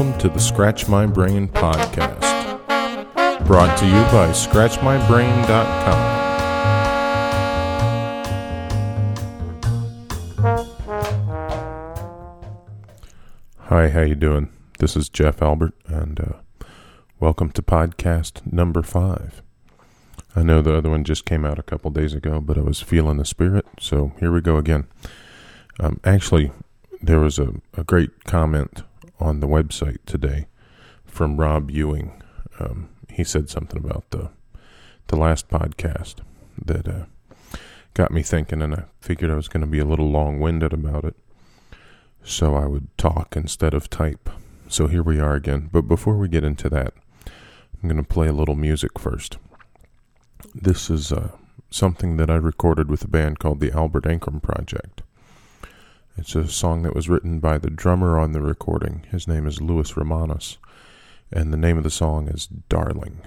welcome to the Scratch My Brain podcast. Brought to you by ScratchMyBrain.com. Hi, how you doing? This is Jeff Albert, and uh, welcome to podcast number five. I know the other one just came out a couple days ago, but I was feeling the spirit, so here we go again. Um, actually, there was a, a great comment on the website today from Rob Ewing. Um, he said something about the the last podcast that uh, got me thinking, and I figured I was going to be a little long winded about it, so I would talk instead of type. So here we are again. But before we get into that, I'm going to play a little music first. This is uh, something that I recorded with a band called the Albert Ankrum Project. It's a song that was written by the drummer on the recording. His name is Louis Romanos, and the name of the song is Darling.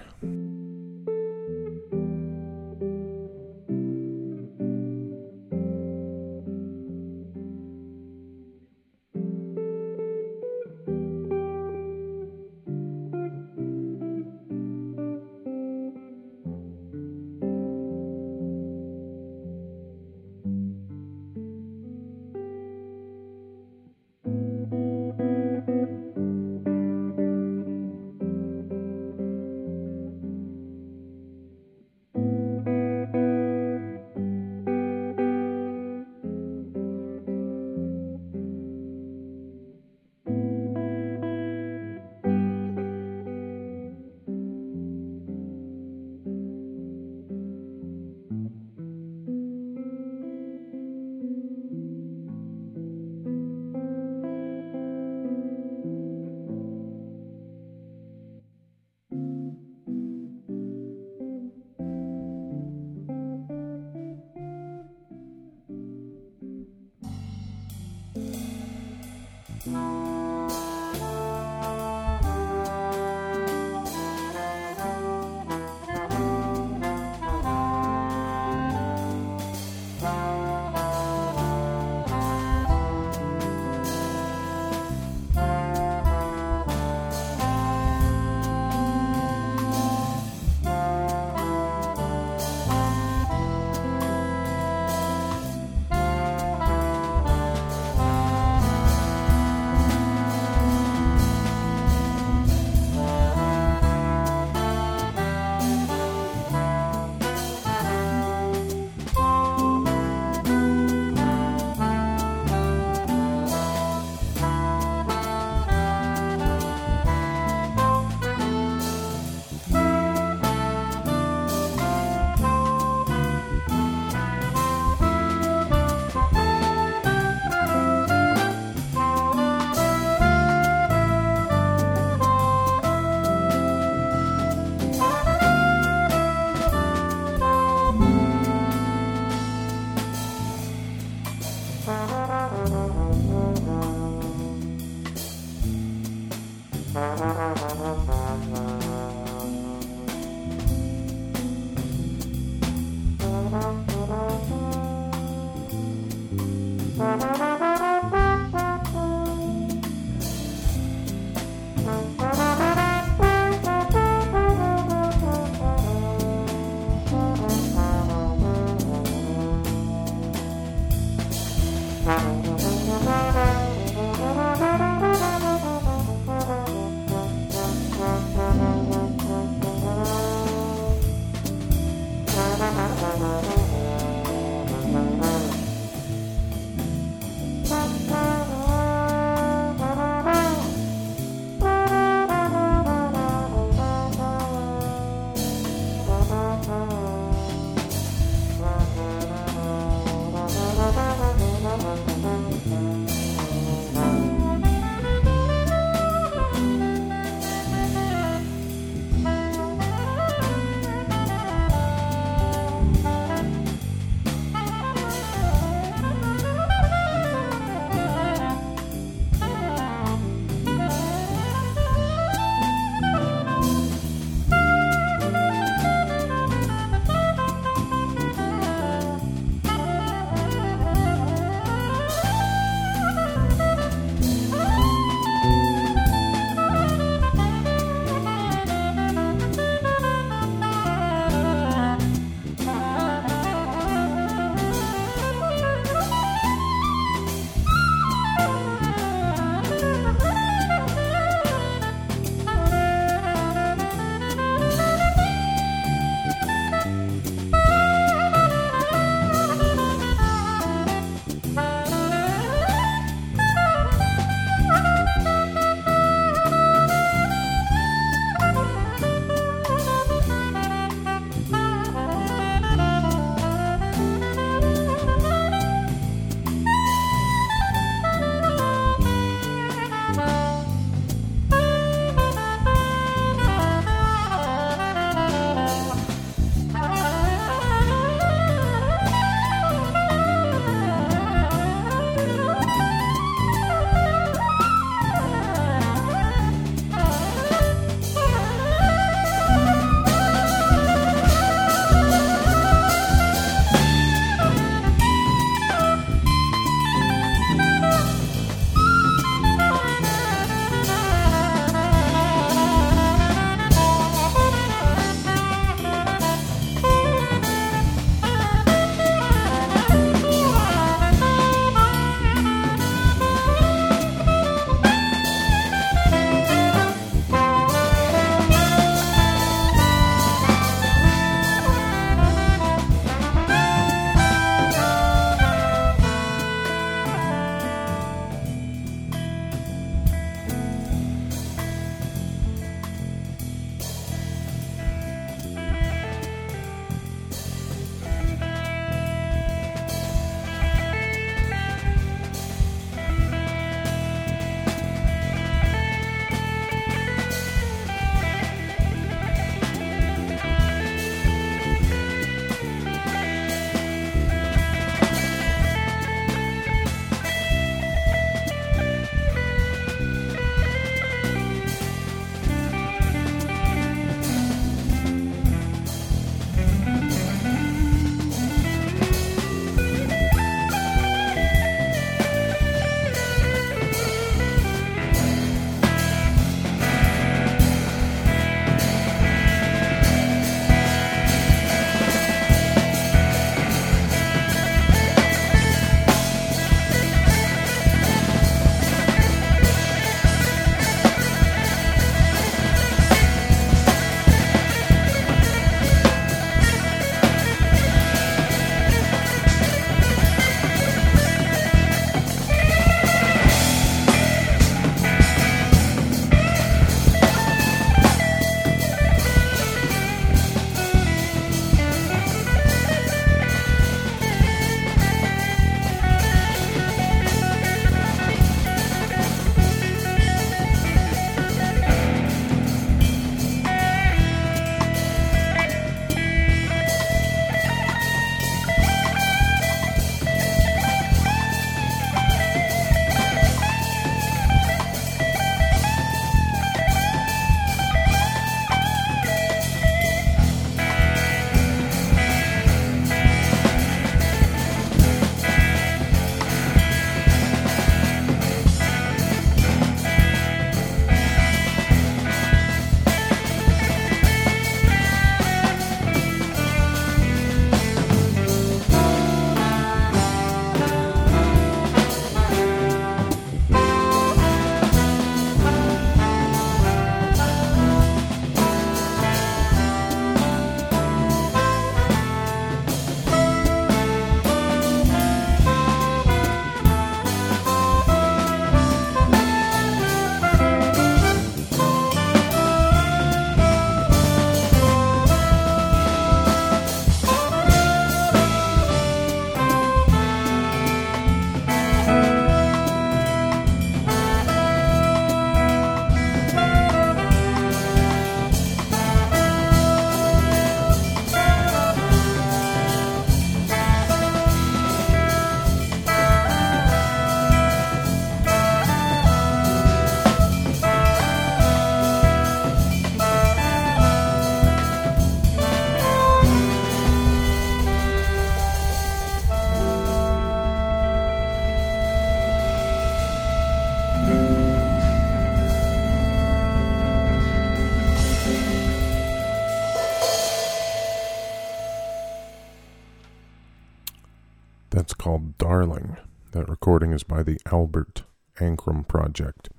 Is by the Albert Ankrum Project.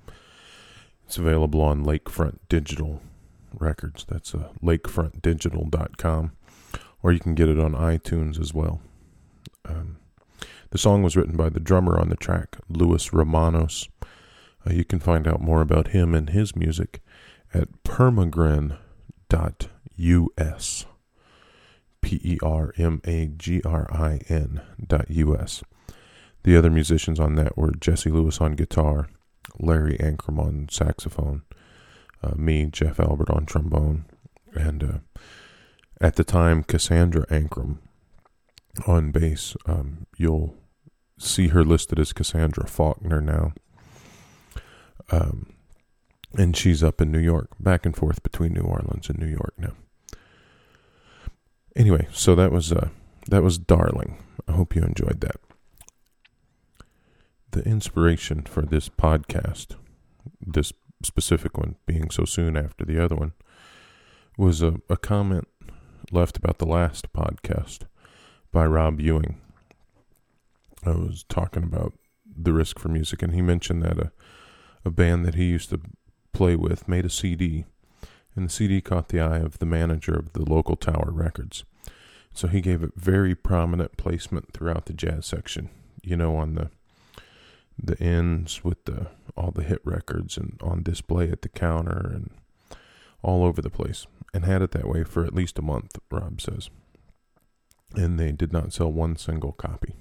It's available on Lakefront Digital Records. That's uh, lakefrontdigital.com. Or you can get it on iTunes as well. Um, the song was written by the drummer on the track, Louis Romanos. Uh, you can find out more about him and his music at permagrin.us. P E R M A G R I N dot US. The other musicians on that were Jesse Lewis on guitar, Larry Ankrum on saxophone, uh, me, Jeff Albert on trombone, and uh, at the time, Cassandra Ankrum on bass. Um, you'll see her listed as Cassandra Faulkner now. Um, and she's up in New York, back and forth between New Orleans and New York now. Anyway, so that was uh, that was darling. I hope you enjoyed that. The inspiration for this podcast, this specific one being so soon after the other one, was a, a comment left about the last podcast by Rob Ewing. I was talking about the risk for music, and he mentioned that a, a band that he used to play with made a CD, and the CD caught the eye of the manager of the local Tower Records. So he gave it very prominent placement throughout the jazz section, you know, on the the ends with the all the hit records and on display at the counter and all over the place and had it that way for at least a month, Rob says. And they did not sell one single copy.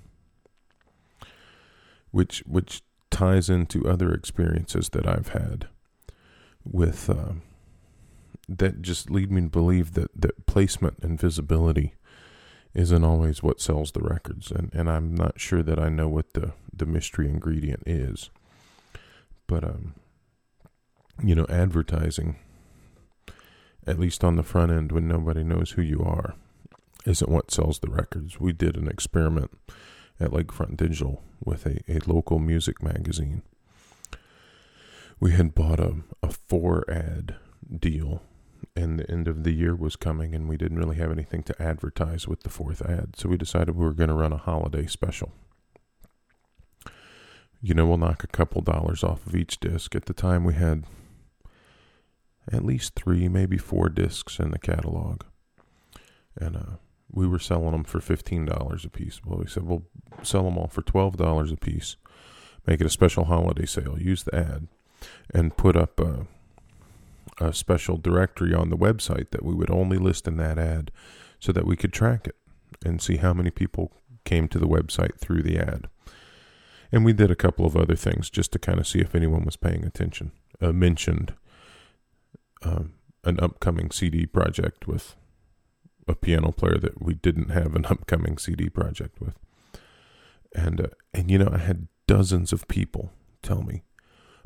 Which which ties into other experiences that I've had with uh, that just lead me to believe that, that placement and visibility isn't always what sells the records and, and I'm not sure that I know what the, the mystery ingredient is. But um you know, advertising at least on the front end when nobody knows who you are, isn't what sells the records. We did an experiment at Lakefront Digital with a, a local music magazine. We had bought a, a four ad deal, and the end of the year was coming, and we didn't really have anything to advertise with the fourth ad. So we decided we were going to run a holiday special. You know, we'll knock a couple dollars off of each disc. At the time, we had at least three, maybe four discs in the catalog. And uh, we were selling them for $15 a piece. Well, we said, we'll sell them all for $12 a piece. Make it a special holiday sale. Use the ad and put up a, a special directory on the website that we would only list in that ad so that we could track it and see how many people came to the website through the ad. And we did a couple of other things just to kind of see if anyone was paying attention. Uh, mentioned um, an upcoming CD project with a piano player that we didn't have an upcoming CD project with. And uh, and you know, I had dozens of people tell me,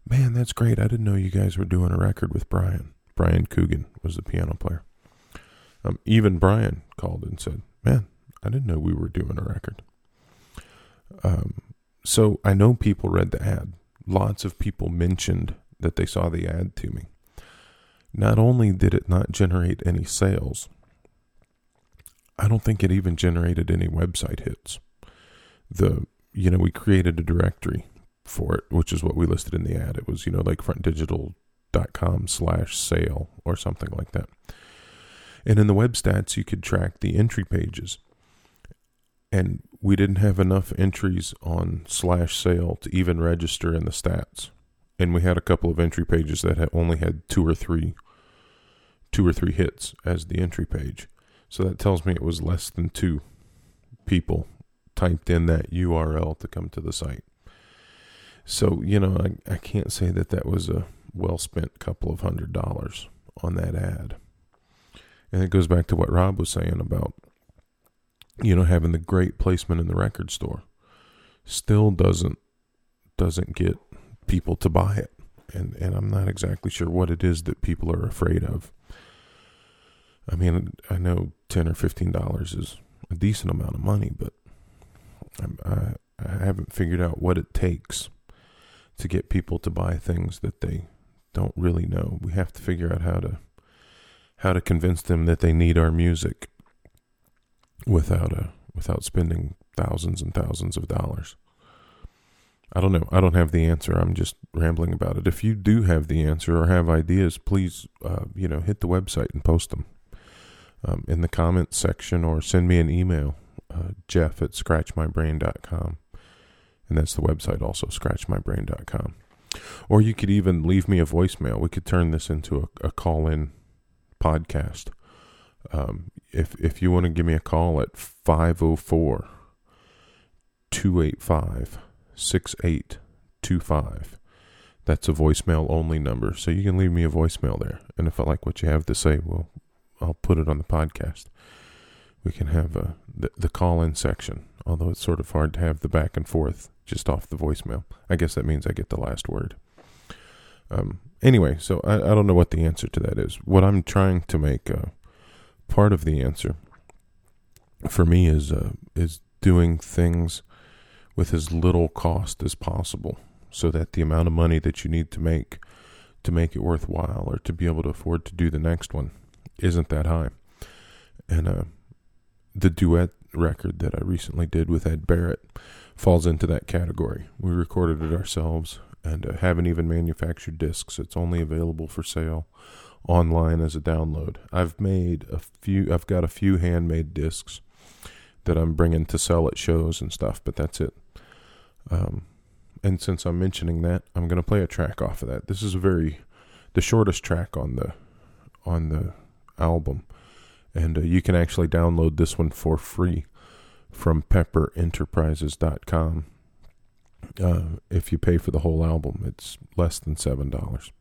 "Man, that's great! I didn't know you guys were doing a record with Brian. Brian Coogan was the piano player." Um, even Brian called and said, "Man, I didn't know we were doing a record." Um, so I know people read the ad. Lots of people mentioned that they saw the ad to me. Not only did it not generate any sales, I don't think it even generated any website hits. The you know, we created a directory for it, which is what we listed in the ad. It was, you know, like lakefrontdigital.com slash sale or something like that. And in the web stats, you could track the entry pages. And we didn't have enough entries on slash sale to even register in the stats and we had a couple of entry pages that had only had two or three two or three hits as the entry page. So that tells me it was less than two people typed in that URL to come to the site. So, you know, I, I can't say that that was a well spent couple of hundred dollars on that ad. And it goes back to what Rob was saying about, you know, having the great placement in the record store still doesn't doesn't get people to buy it. And and I'm not exactly sure what it is that people are afraid of. I mean, I know ten or fifteen dollars is a decent amount of money, but I, I haven't figured out what it takes to get people to buy things that they don't really know. We have to figure out how to how to convince them that they need our music without a without spending thousands and thousands of dollars? I don't know. I don't have the answer. I'm just rambling about it. If you do have the answer or have ideas, please, uh, you know, hit the website and post them um, in the comments section or send me an email, uh, jeff at scratchmybrain.com. And that's the website also, scratchmybrain.com. Or you could even leave me a voicemail. We could turn this into a, a call in podcast. Um, if, if you want to give me a call at 504 285 6825. That's a voicemail only number. So you can leave me a voicemail there. And if I like what you have to say, well, I'll put it on the podcast. We can have uh, the, the call in section, although it's sort of hard to have the back and forth just off the voicemail. I guess that means I get the last word. Um, anyway, so I, I don't know what the answer to that is. What I'm trying to make uh, part of the answer for me is uh, is doing things with as little cost as possible so that the amount of money that you need to make to make it worthwhile or to be able to afford to do the next one isn't that high. And uh, the duet record that I recently did with Ed Barrett falls into that category. We recorded it ourselves and uh, haven't even manufactured discs. It's only available for sale online as a download. I've made a few I've got a few handmade discs that I'm bringing to sell at shows and stuff, but that's it. Um, and since I'm mentioning that, I'm going to play a track off of that. This is a very the shortest track on the on the album, and uh, you can actually download this one for free from PepperEnterprises.com. Uh, if you pay for the whole album, it's less than seven dollars.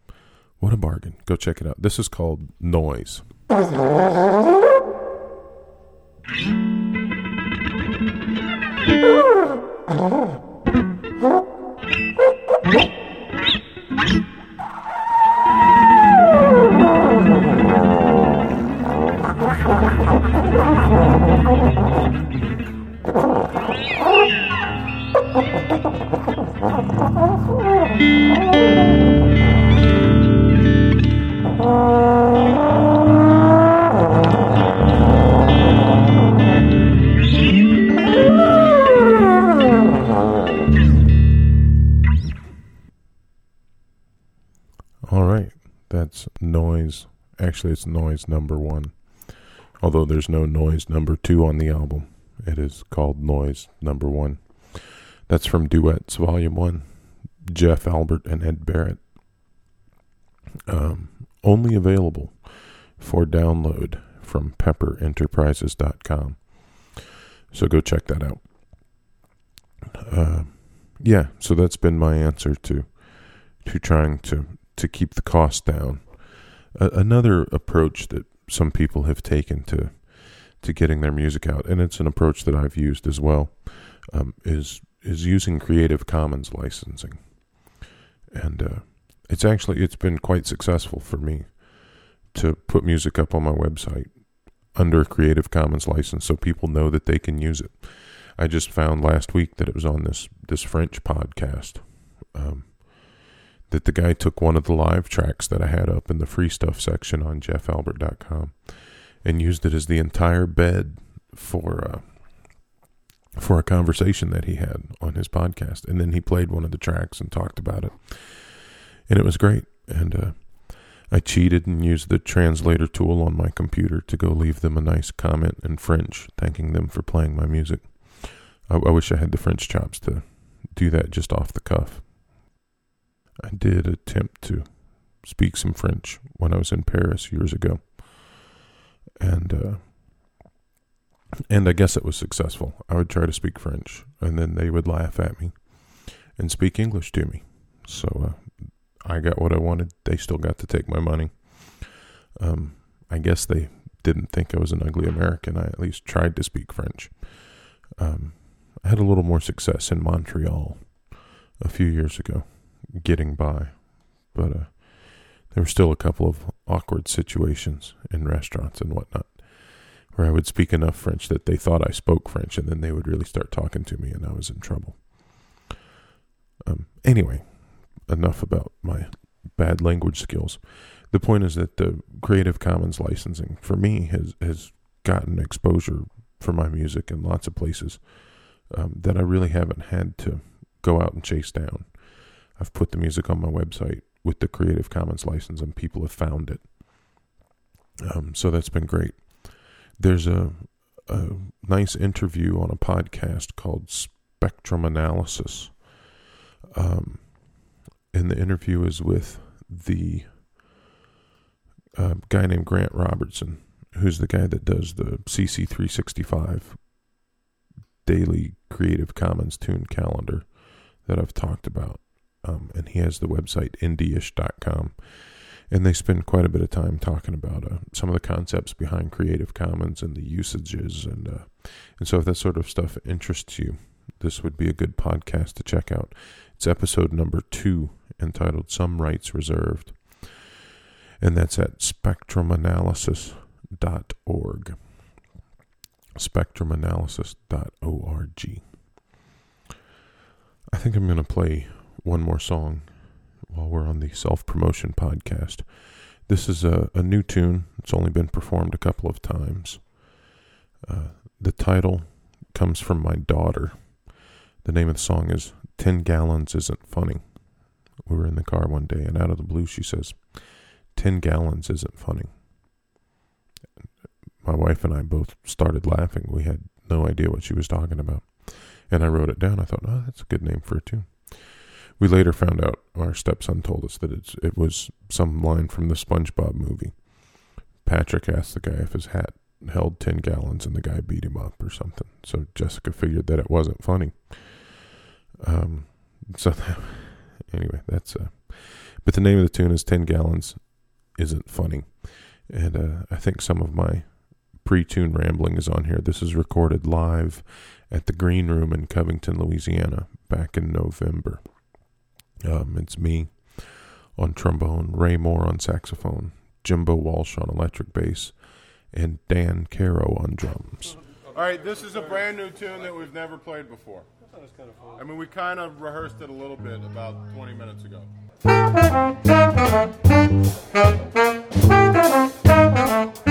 What a bargain! Go check it out. This is called Noise. All right, that's noise. Actually, it's noise number one. Although there's no noise number two on the album, it is called noise number one. That's from Duets Volume 1, Jeff Albert and Ed Barrett. Um, only available for download from pepperenterprises.com. So go check that out. Uh, yeah, so that's been my answer to to trying to to keep the cost down. Uh, another approach that some people have taken to to getting their music out, and it's an approach that I've used as well, um, is is using Creative Commons licensing, and uh, it's actually it's been quite successful for me to put music up on my website under Creative Commons license, so people know that they can use it. I just found last week that it was on this this French podcast. Um, that the guy took one of the live tracks that I had up in the free stuff section on jeffalbert.com and used it as the entire bed for uh, for a conversation that he had on his podcast. And then he played one of the tracks and talked about it. And it was great. And uh, I cheated and used the translator tool on my computer to go leave them a nice comment in French, thanking them for playing my music. I, I wish I had the French chops to do that just off the cuff. I did attempt to speak some French when I was in Paris years ago, and uh, and I guess it was successful. I would try to speak French, and then they would laugh at me and speak English to me. So uh, I got what I wanted. They still got to take my money. Um, I guess they didn't think I was an ugly American. I at least tried to speak French. Um, I had a little more success in Montreal a few years ago getting by. But uh, there were still a couple of awkward situations in restaurants and whatnot where I would speak enough French that they thought I spoke French, and then they would really start talking to me, and I was in trouble. Um, anyway, enough about my bad language skills. The point is that the Creative Commons licensing for me has has gotten exposure for my music in lots of places um, that I really haven't had to go out and chase down. I've put the music on my website with the Creative Commons license, and people have found it. Um, so that's been great. There's a, a nice interview on a podcast called Spectrum Analysis. Um, and the interview is with the uh, guy named Grant Robertson, who's the guy that does the CC365 daily Creative Commons tune calendar that I've talked about. Um, and he has the website indieish.com. And they spend quite a bit of time talking about uh, some of the concepts behind Creative Commons and the usages. And, uh, and so, if that sort of stuff interests you, this would be a good podcast to check out. It's episode number two, entitled Some Rights Reserved. And that's at spectrumanalysis.org. Spectrumanalysis.org. I think I'm going to play one more song while we're on the self promotion podcast. This is a, a new tune. It's only been performed a couple of times. Uh, the title comes from my daughter. The name of the song is 10 Gallons Isn't Funny. We were in the car one day, and out of the blue, she says, 10 gallons isn't funny. My wife and I both started laughing. We had no idea what she was talking about. And I wrote it down. I thought, oh, that's a good name for a tune. We later found out, our stepson told us that it was some line from the SpongeBob movie. Patrick asked the guy if his hat held 10 gallons and the guy beat him up or something. So Jessica figured that it wasn't funny. Um, so that, anyway, that's uh, but the name of the tune is 10 gallons isn't funny. And uh, I think some of my pre tune rambling is on here. This is recorded live at the Green Room in Covington, Louisiana, back in November. Um, it's me on trombone, Ray Moore on saxophone, Jimbo Walsh on electric bass, and Dan Caro on drums. All right, this is a brand new tune that we've never played before. I mean, we kind of rehearsed it a little bit about 20 minutes ago.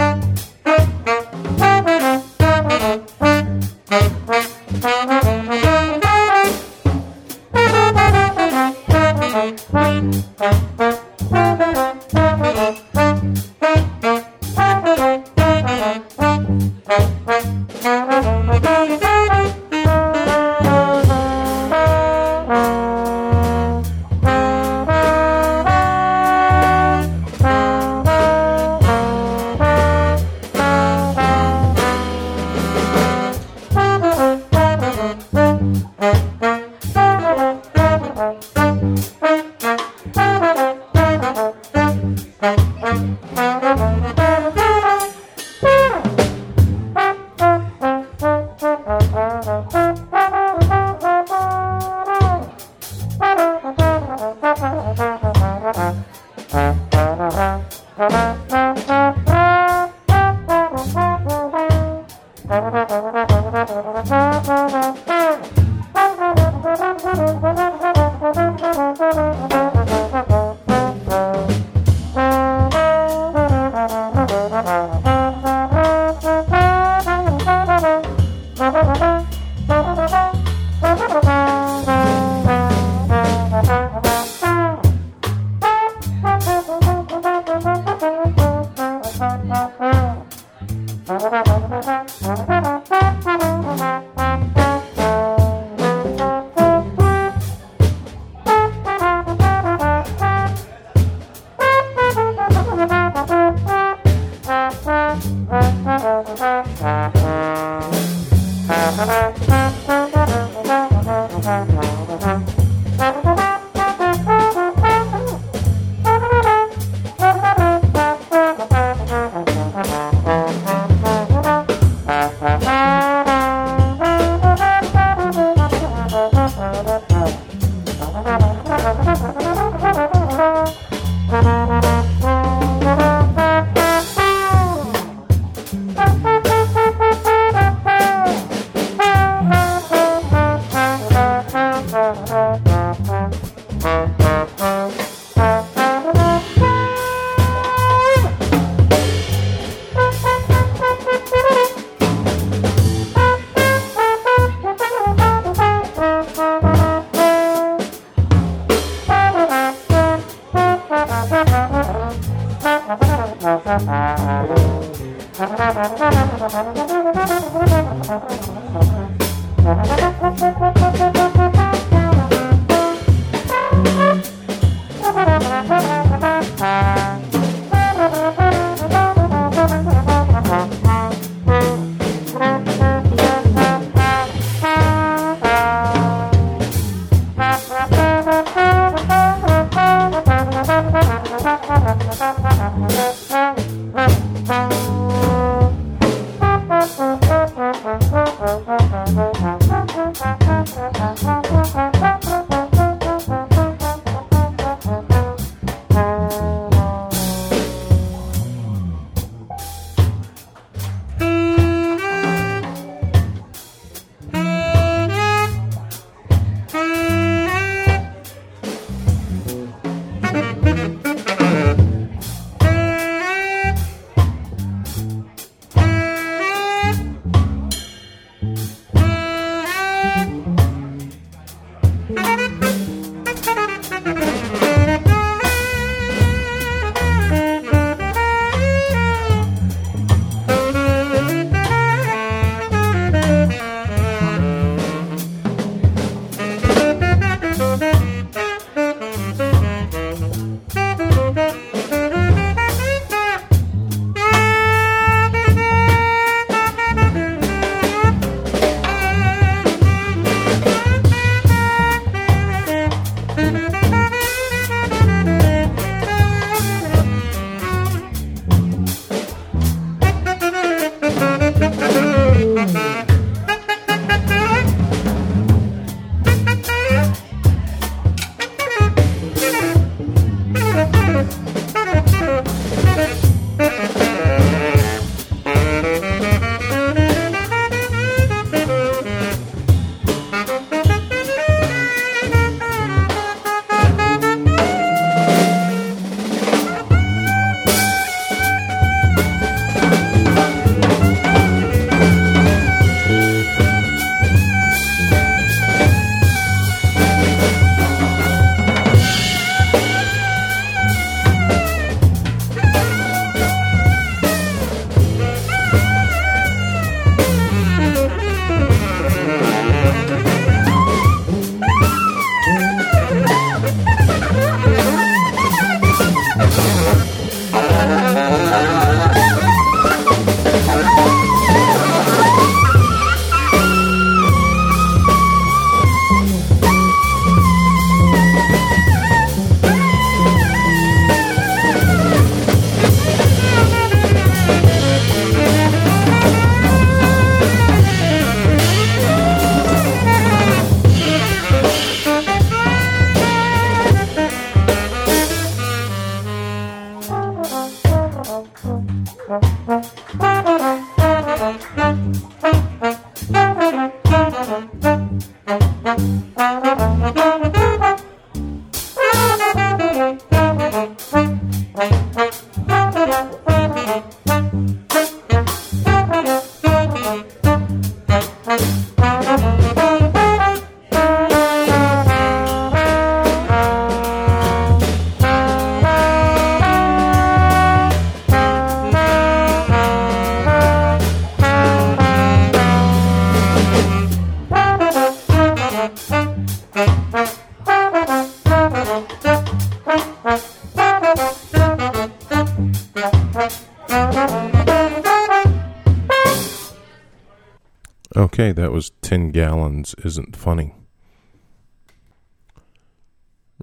That was 10 Gallons Isn't Funny.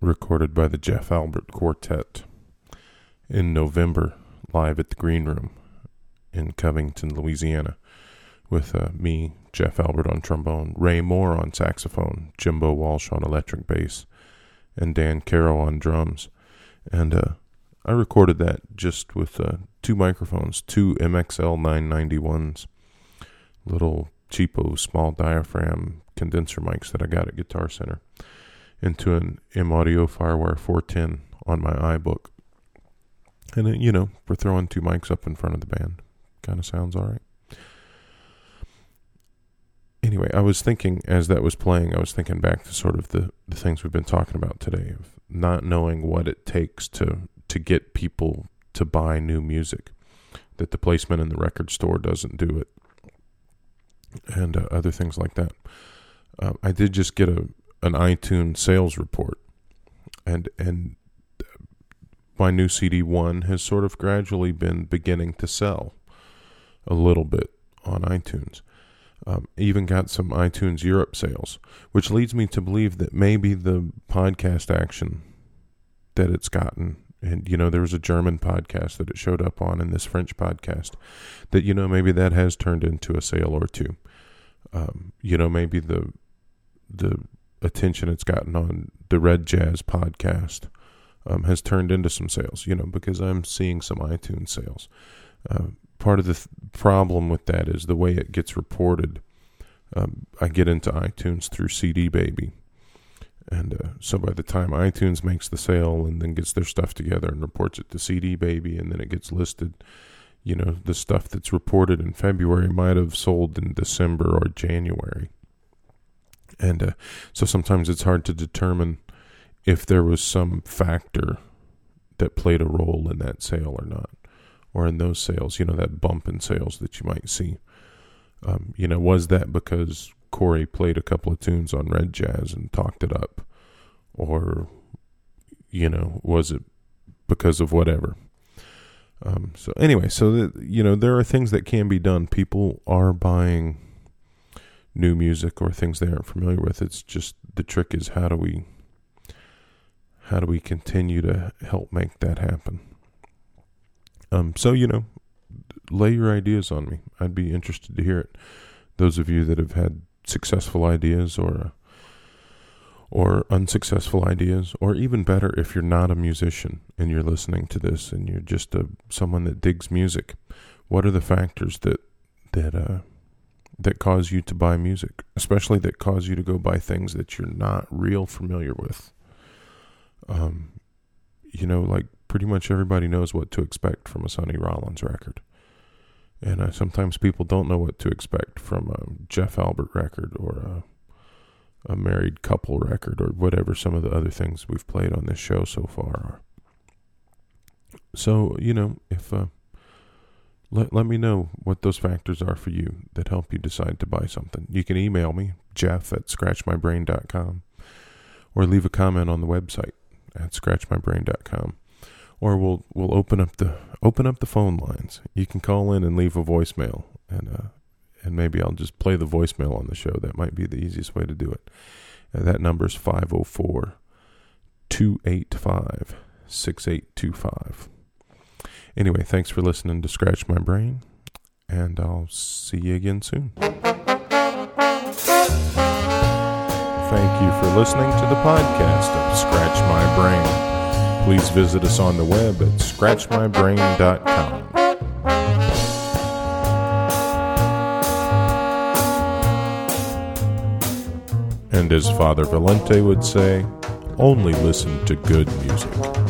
Recorded by the Jeff Albert Quartet in November, live at the Green Room in Covington, Louisiana, with uh, me, Jeff Albert on trombone, Ray Moore on saxophone, Jimbo Walsh on electric bass, and Dan Carroll on drums. And uh, I recorded that just with uh, two microphones, two MXL 991s, little cheapo small diaphragm condenser mics that I got at Guitar Center into an M Audio Firewire 410 on my iBook. And, it, you know, we're throwing two mics up in front of the band. Kind of sounds all right. Anyway, I was thinking as that was playing, I was thinking back to sort of the, the things we've been talking about today of not knowing what it takes to to get people to buy new music. That the placement in the record store doesn't do it and uh, other things like that. Uh, I did just get a an iTunes sales report, and and my new CD one has sort of gradually been beginning to sell a little bit on iTunes. Um, even got some iTunes Europe sales, which leads me to believe that maybe the podcast action that it's gotten, and you know, there was a German podcast that it showed up on, and this French podcast, that you know maybe that has turned into a sale or two. Um, you know, maybe the the attention it's gotten on the Red Jazz podcast um, has turned into some sales. You know, because I'm seeing some iTunes sales. Uh, part of the th- problem with that is the way it gets reported. Um, I get into iTunes through CD Baby, and uh, so by the time iTunes makes the sale and then gets their stuff together and reports it to CD Baby, and then it gets listed, you know, the stuff that's reported in February might have sold in December or January, and uh, so sometimes it's hard to determine if there was some factor that played a role in that sale or not or in those sales, you know, that bump in sales that you might see. Um, you know, was that because Corey played a couple of tunes on Red Jazz and talked it up? Or, you know, was it because of whatever? Um, so anyway, so you know, there are things that can be done. People are buying new music or things they aren't familiar with. It's just the trick is how do we how do we continue to help make that happen? Um, so you know, lay your ideas on me. I'd be interested to hear it. Those of you that have had successful ideas or or unsuccessful ideas, or even better, if you're not a musician and you're listening to this and you're just a someone that digs music, what are the factors that that uh, that cause you to buy music, especially that cause you to go buy things that you're not real familiar with? Um, you know, like pretty much everybody knows what to expect from a Sonny Rollins record. And uh, sometimes people don't know what to expect from a Jeff Albert record or a, a married couple record or whatever some of the other things we've played on this show so far are. So, you know, if uh, let, let me know what those factors are for you that help you decide to buy something. You can email me, jeff at scratchmybrain.com, or leave a comment on the website at scratchmybrain.com or we'll we'll open up the open up the phone lines. You can call in and leave a voicemail, and uh, and maybe I'll just play the voicemail on the show. That might be the easiest way to do it. And that number is 504 285 6825. Anyway, thanks for listening to Scratch My Brain, and I'll see you again soon. Thank you for listening to the podcast of Scratch My Brain. Please visit us on the web at scratchmybrain.com. And as Father Valente would say, only listen to good music.